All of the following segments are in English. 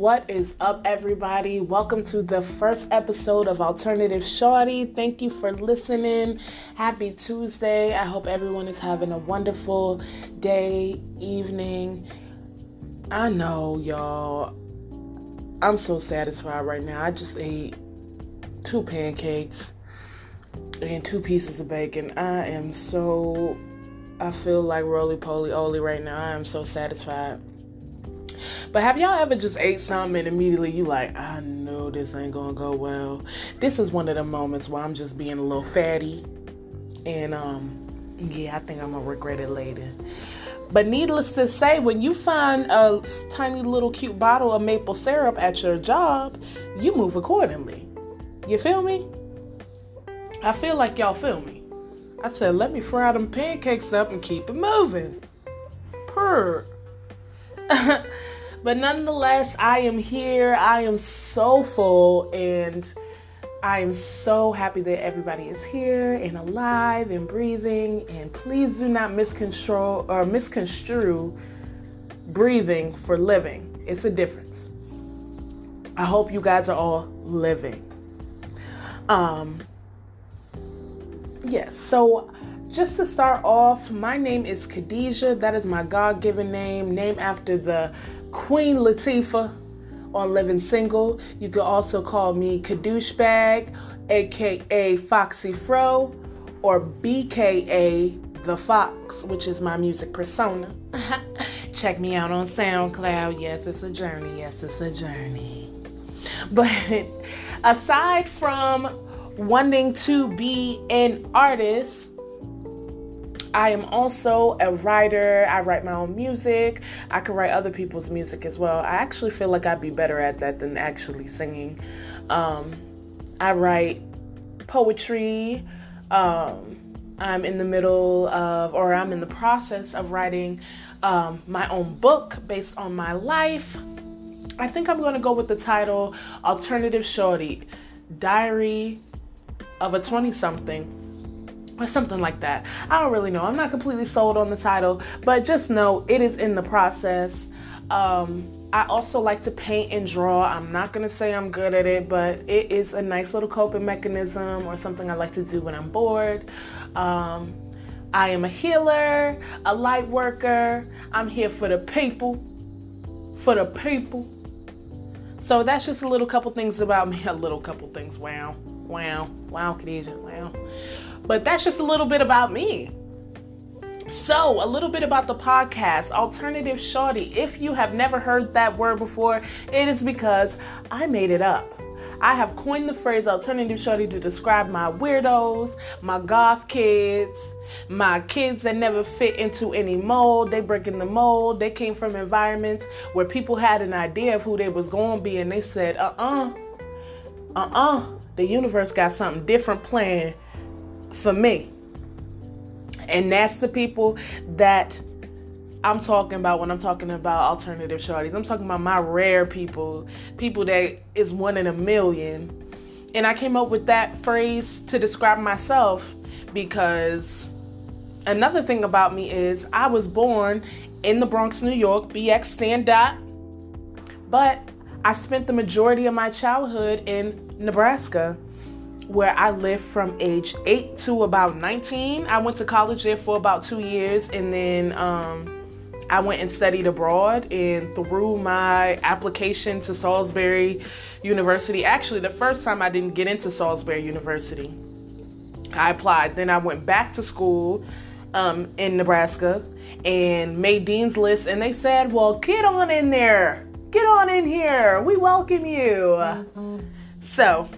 What is up, everybody? Welcome to the first episode of Alternative Shorty. Thank you for listening. Happy Tuesday. I hope everyone is having a wonderful day, evening. I know, y'all. I'm so satisfied right now. I just ate two pancakes and two pieces of bacon. I am so. I feel like roly poly oly right now. I am so satisfied. But have y'all ever just ate something and immediately you like, I know this ain't gonna go well. This is one of the moments where I'm just being a little fatty. And um yeah, I think I'm gonna regret it later. But needless to say, when you find a tiny little cute bottle of maple syrup at your job, you move accordingly. You feel me? I feel like y'all feel me. I said, let me fry them pancakes up and keep it moving. Purr. but nonetheless, I am here. I am so full and I am so happy that everybody is here and alive and breathing. And please do not misconstrue or misconstrue breathing for living. It's a difference. I hope you guys are all living. Um yes, so just to start off, my name is Khadijah. That is my God given name, named after the Queen Latifah on Living Single. You can also call me Kadoosh Kadouchebag, aka Foxy Fro, or BKA The Fox, which is my music persona. Check me out on SoundCloud. Yes, it's a journey. Yes, it's a journey. But aside from wanting to be an artist, I am also a writer. I write my own music. I can write other people's music as well. I actually feel like I'd be better at that than actually singing. Um, I write poetry. Um, I'm in the middle of, or I'm in the process of writing um, my own book based on my life. I think I'm going to go with the title Alternative Shorty Diary of a 20 something or something like that. I don't really know. I'm not completely sold on the title, but just know it is in the process. Um, I also like to paint and draw. I'm not to say I'm good at it, but it is a nice little coping mechanism or something I like to do when I'm bored. Um, I am a healer, a light worker. I'm here for the people, for the people. So that's just a little couple things about me. A little couple things. Wow. Wow. Wow, Khadijah. Wow. But that's just a little bit about me. So, a little bit about the podcast, Alternative Shorty. If you have never heard that word before, it is because I made it up. I have coined the phrase alternative shorty to describe my weirdos, my goth kids, my kids that never fit into any mold. They break in the mold. They came from environments where people had an idea of who they was going to be and they said, "Uh-uh. Uh-uh. The universe got something different planned for me. And that's the people that I'm talking about when I'm talking about alternative shorties. I'm talking about my rare people, people that is one in a million. And I came up with that phrase to describe myself because another thing about me is I was born in the Bronx, New York, BX stand up, but I spent the majority of my childhood in Nebraska where I lived from age 8 to about 19. I went to college there for about two years and then um, I went and studied abroad. And through my application to Salisbury University, actually, the first time I didn't get into Salisbury University, I applied. Then I went back to school um, in Nebraska and made Dean's List, and they said, Well, get on in there. Get on in here. We welcome you. Mm-hmm. So,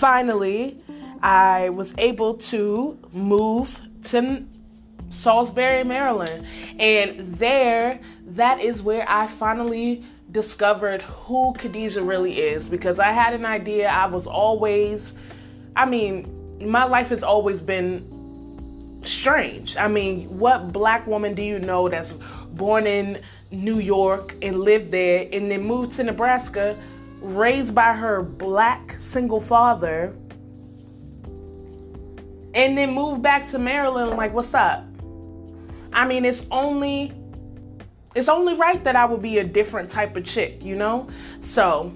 finally, I was able to move to Salisbury, Maryland. And there, that is where I finally discovered who Khadijah really is because I had an idea. I was always, I mean, my life has always been strange. I mean, what black woman do you know that's born in New York and lived there and then moved to Nebraska raised by her black single father and then moved back to Maryland like what's up? I mean it's only it's only right that I would be a different type of chick, you know? So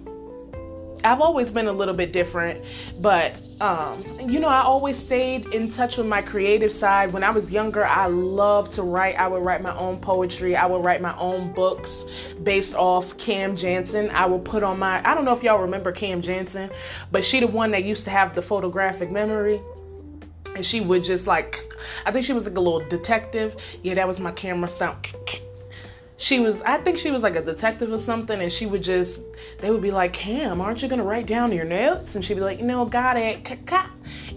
I've always been a little bit different, but um, you know, I always stayed in touch with my creative side. When I was younger, I loved to write. I would write my own poetry. I would write my own books based off Cam Jansen. I would put on my, I don't know if y'all remember Cam Jansen, but she the one that used to have the photographic memory and she would just like i think she was like a little detective yeah that was my camera sound she was i think she was like a detective or something and she would just they would be like cam aren't you gonna write down your notes? And she'd be like know got it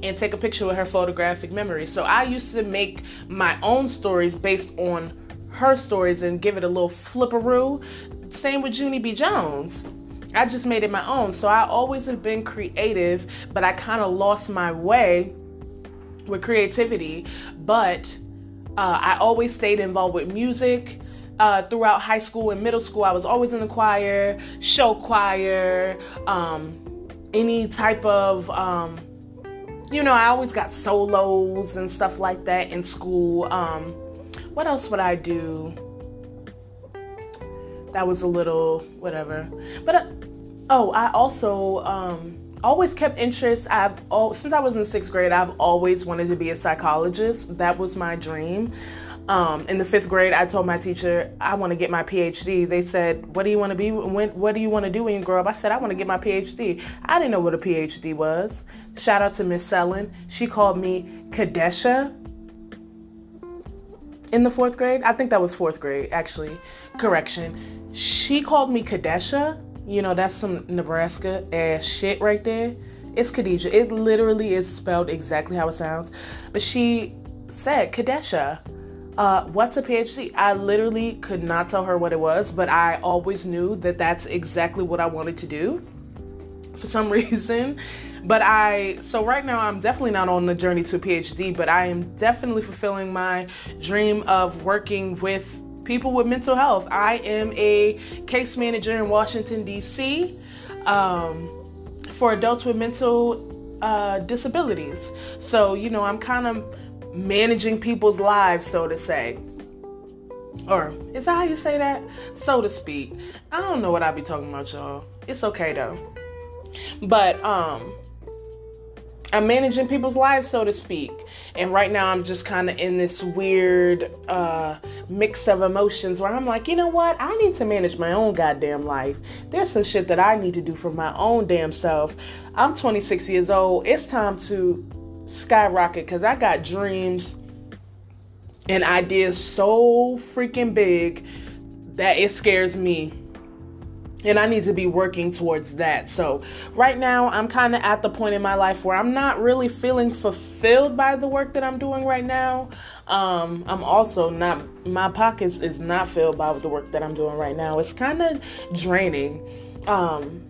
and take a picture with her photographic memory. So i used to make my own stories based on her stories and give it a little flipperoo. Same with junie b. Jones. I just made it my own. So i always have been creative but i kind of lost my way with creativity. But uh, i always stayed involved with music uh, throughout high school and middle school. I was always in the choir, show choir, um, any type of, um, you know, I always got solos and stuff like that in school. Um, what else would I do? That was a little whatever. But uh, oh, I also um, always kept interest. I've oh, since I was in sixth grade, I've always wanted to be a psychologist. That was my dream. Um, in the fifth grade, I told my teacher I want to get my PhD. They said, "What do you want to be? When, what do you want to do when you grow up?" I said, "I want to get my PhD." I didn't know what a PhD was. Shout out to Miss Sellen. She called me Kadesha in the fourth grade. I think that was fourth grade, actually. Correction. She called me Kadesha. You know, that's some Nebraska ass shit right there. It's Khadijah. It literally is spelled exactly how it sounds. But she said Kadesha uh, what's a PhD? I literally could not tell her what it was, but I always knew that that's exactly what I wanted to do for some reason. But I, so right now, I'm definitely not on the journey to a PhD, but I am definitely fulfilling my dream of working with people with mental health. I am a case manager in Washington, D.C. Um, for adults with mental uh, disabilities. So, you know, I'm kind of managing people's lives, so to say. Or is that how you say that? So to speak. I don't know what I be talking about, y'all. It's okay though. But um I'm managing people's lives, so to speak. And right now I'm just kind of in this weird uh, mix of emotions where I'm like, you know what? I need to manage my own goddamn life. There's some shit that I need to do for my own damn self. I'm 26 years old. It's time to skyrocket because I got dreams and ideas so freaking big that it scares me. And I need to be working towards that. So, right now, I'm kind of at the point in my life where I'm not really feeling fulfilled by the work that I'm doing right now. Um, I'm also not, my pockets is not filled by the work that I'm doing right now. It's kind of draining. Um,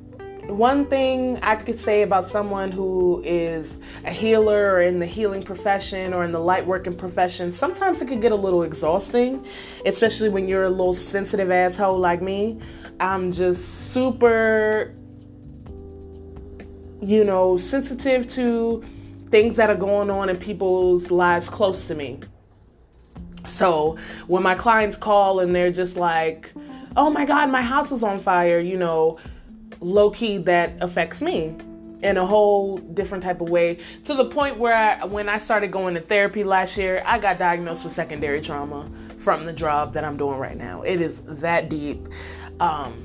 one thing I could say about someone who is a healer or in the healing profession or in the light working profession, sometimes it can get a little exhausting, especially when you're a little sensitive asshole like me. I'm just super, you know, sensitive to things that are going on in people's lives close to me. So when my clients call and they're just like, oh my God, my house is on fire, you know, low key that affects me in a whole different type of way to the point where I, when I started going to therapy last year, I got diagnosed with secondary trauma from the job that I'm doing right now. It is that deep. Um,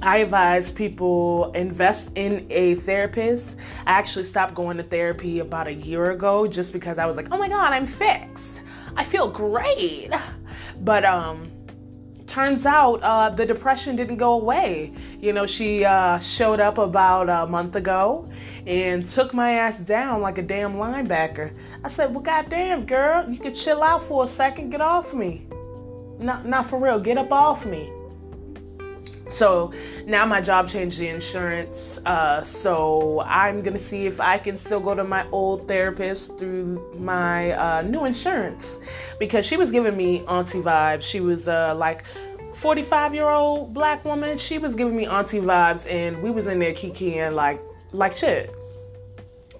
I advise people invest in a therapist. I actually stopped going to therapy about a year ago just because I was like, "Oh my god, I'm fixed. I feel great." But um turns out uh, the depression didn't go away. You know, she uh, showed up about a month ago and took my ass down like a damn linebacker. I said, Well, goddamn, girl, you could chill out for a second, get off me. Not, not for real, get up off me. So now my job changed the insurance. Uh, so I'm gonna see if I can still go to my old therapist through my uh, new insurance because she was giving me auntie vibes. She was uh, like 45 year old black woman. She was giving me auntie vibes, and we was in there kikiing like like shit.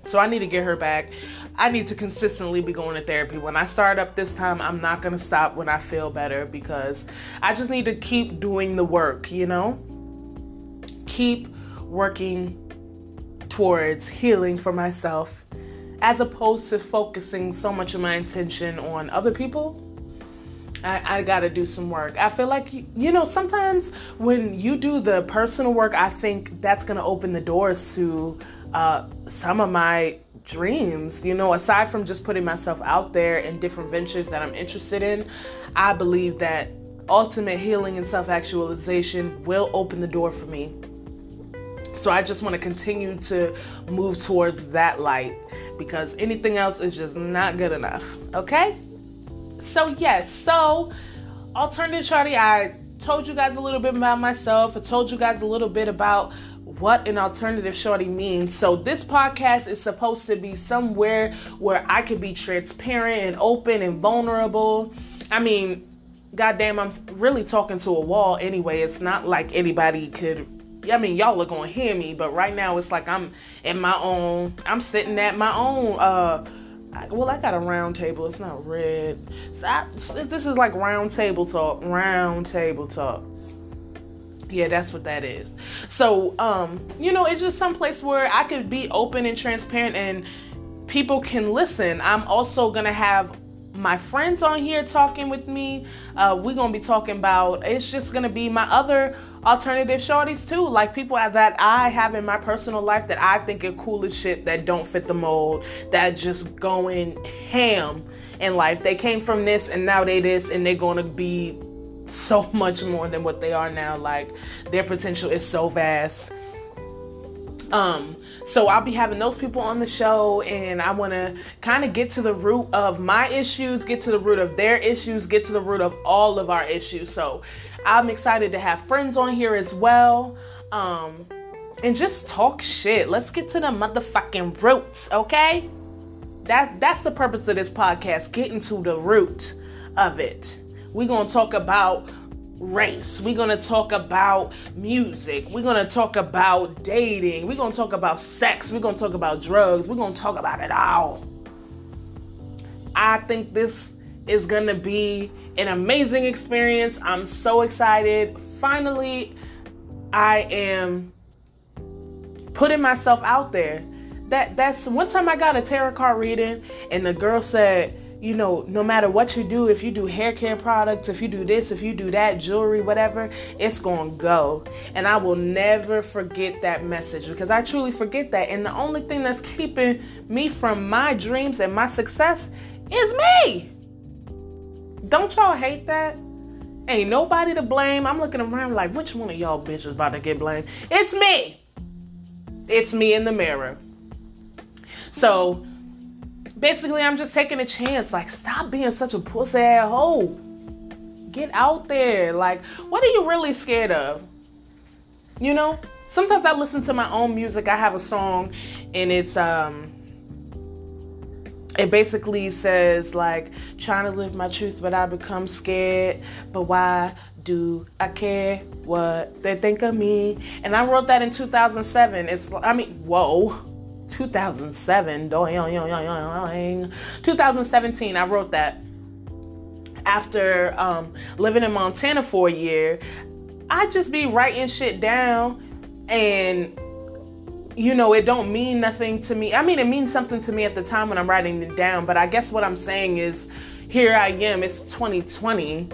So I need to get her back. I need to consistently be going to therapy. When I start up this time, I'm not to stop when I feel better because I just need to keep doing the work, you know? Keep working towards healing for myself as opposed to focusing so much of my attention on other people. I, I got to do some work. I feel like, you know, sometimes when you do the personal work, I think that's to open the doors to uh, some of my dreams. You know, aside from just putting myself out there in different ventures that I'm interested in, I believe that ultimate healing and self actualization will open the door for me. So I just want to continue to move towards that light because anything else is just not good enough. Okay? So, yes, so Alternative Shorty, I told you guys a little bit about myself. I told you guys a little bit about what an alternative shorty means. So this podcast is supposed to be somewhere where I could be transparent and open and vulnerable. I mean, goddamn, I'm really talking to a wall anyway. It's not like anybody could I mean, y'all are gonna hear me, but right now it's like I'm in my own. I'm sitting at my own. uh well, I got a round table. It's not red. So I, this is like round table talk. Round table talk. Yeah, that's what that is. So, um, you know, it's just some place where I could be open and transparent and people can listen. I'm also gonna have my friends on here talking with me. Uh, we're gonna be talking about. It's just gonna be my other alternative shorties too, like people that I have in my personal life that I think are cool as shit that don't fit the mold, that just going ham in life. They came from this and now they this, and they're gonna be so much more than what they are now. Like their potential is so vast. Um, so I'll be having those people on the show, and I want to kind of get to the root of my issues, get to the root of their issues, get to the root of all of our issues. So I'm excited to have friends on here as well. Um, and just talk shit. Let's get to the motherfucking roots, okay? That that's the purpose of this podcast, getting to the root of it. We're gonna talk about race. We're going to talk about music. We're going to talk about dating. We're going to talk about sex. We're going to talk about drugs. We're going to talk about it all. I think this is going to be an amazing experience. I'm so excited. Finally, I am putting myself out there. That that's one time I got a tarot card reading and the girl said, you know, no matter what you do, if you do hair care products, if you do this, if you do that, jewelry, whatever, it's going to go. And I will never forget that message because I truly forget that. And the only thing that's keeping me from my dreams and my success is me. Don't y'all hate that? Ain't nobody to blame. I'm looking around like, which one of y'all bitches about to get blamed? It's me. It's me in the mirror. So, basically I'm just taking a chance. Like, stop being such a pussy ass hoe. Get out there. Like, what are you really scared of? You know? Sometimes I listen to my own music. I have a song and it's um it basically says like trying to live my truth but I become scared. But why do I care what they think of me? And I wrote that in 2007. It's I mean, whoa 2007, 2017, I wrote that after um, living in Montana for a year. I just be writing shit down and you know it don't mean nothing to me i mean it means something to me at the time when i'm writing it down but i guess what i'm saying is here i am it's 2020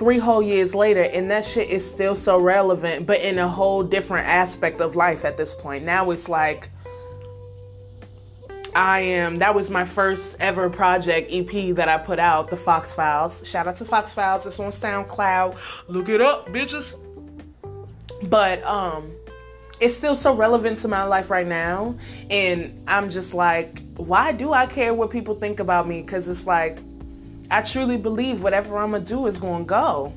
three whole years later and that shit is still so relevant but in a whole different aspect of life at this point now it's like I am, that was my first ever project EP that I put out, The Fox Files. Shout out to Fox Files. It's on SoundCloud. Look it up, bitches. But, um, it's still so relevant to my life right now. And I'm just like, why do I care what people think about me? Because it's like, I truly believe whatever I'm going to do is going to go.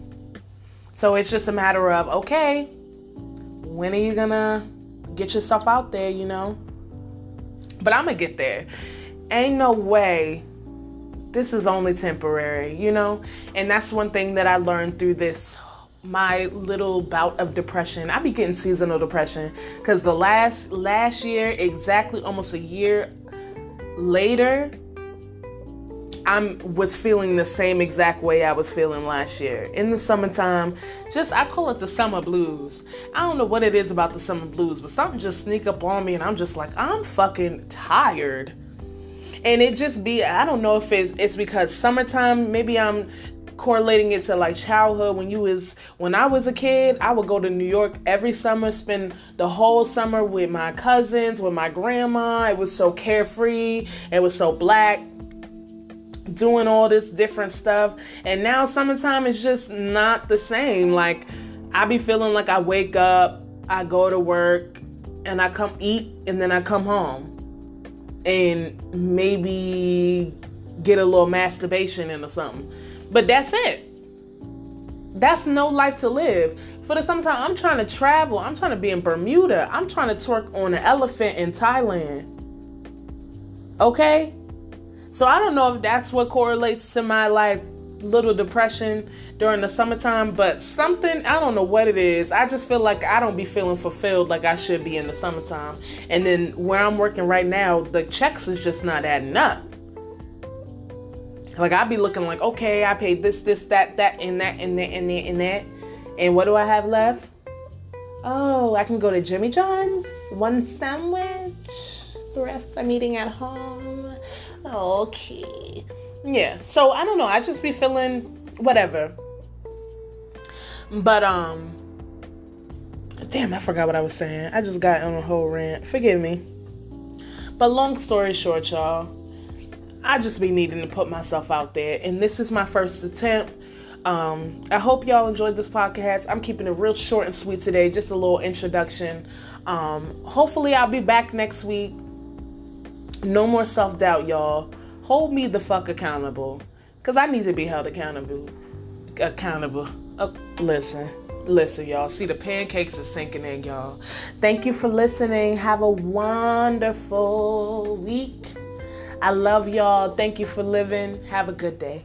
So it's just a matter of, okay, when are you going to get yourself out there, you know? But I'm gonna get there. Ain't no way this is only temporary, you know? And that's one thing that I learned through this my little bout of depression. I be getting seasonal depression because the last last year, exactly almost a year later, I was feeling the same exact way I was feeling last year. In the summertime, just I call it the summer blues. I don't know what it is about the summer blues, but something just sneak up on me and I'm just like, I'm fucking tired. And it just be I don't know if it's it's because summertime, maybe I'm correlating it to like childhood when you was when I was a kid, I would go to New York every summer, spend the whole summer with my cousins, with my grandma. It was so carefree, it was so black doing all this different stuff. And now summertime is just not the same. Like I be feeling like I wake up, I go to work, and I come eat and then I come home. And maybe get a little masturbation in or something. But that's it. That's no life to live. For the summertime, I'm trying to travel. I'm trying to be in Bermuda. I'm trying to twerk on an elephant in Thailand. Okay? So I don't know if that's what correlates to my like little depression during the summertime, but something, I don't know what it is. I just feel like I don't be feeling fulfilled like I should be in the summertime. And then where I'm working right now, the checks is just not adding up. Like I'd be looking like, okay, I paid this, this, that, that, and that, and that, and that, and that. And what do I have left? Oh, I can go to Jimmy John's, one sandwich. The rest I'm eating at home. Okay. Yeah. So I don't know. I just be feeling whatever. But um damn, I forgot what I was saying. I just got on a whole rant. Forgive me. But long story short, y'all, I just be needing to put myself out there. And this is my first attempt. Um, I hope y'all enjoyed this podcast. I'm keeping it real short and sweet today, just a little introduction. Um, hopefully, I'll be back next week. No more self doubt, y'all. Hold me the fuck accountable, cause I need to be held accountable. Accountable. Uh, listen, listen, y'all. See, the pancakes are sinking in, y'all. Thank you for listening. Have a wonderful week. I love y'all. Thank you for living. Have a good day.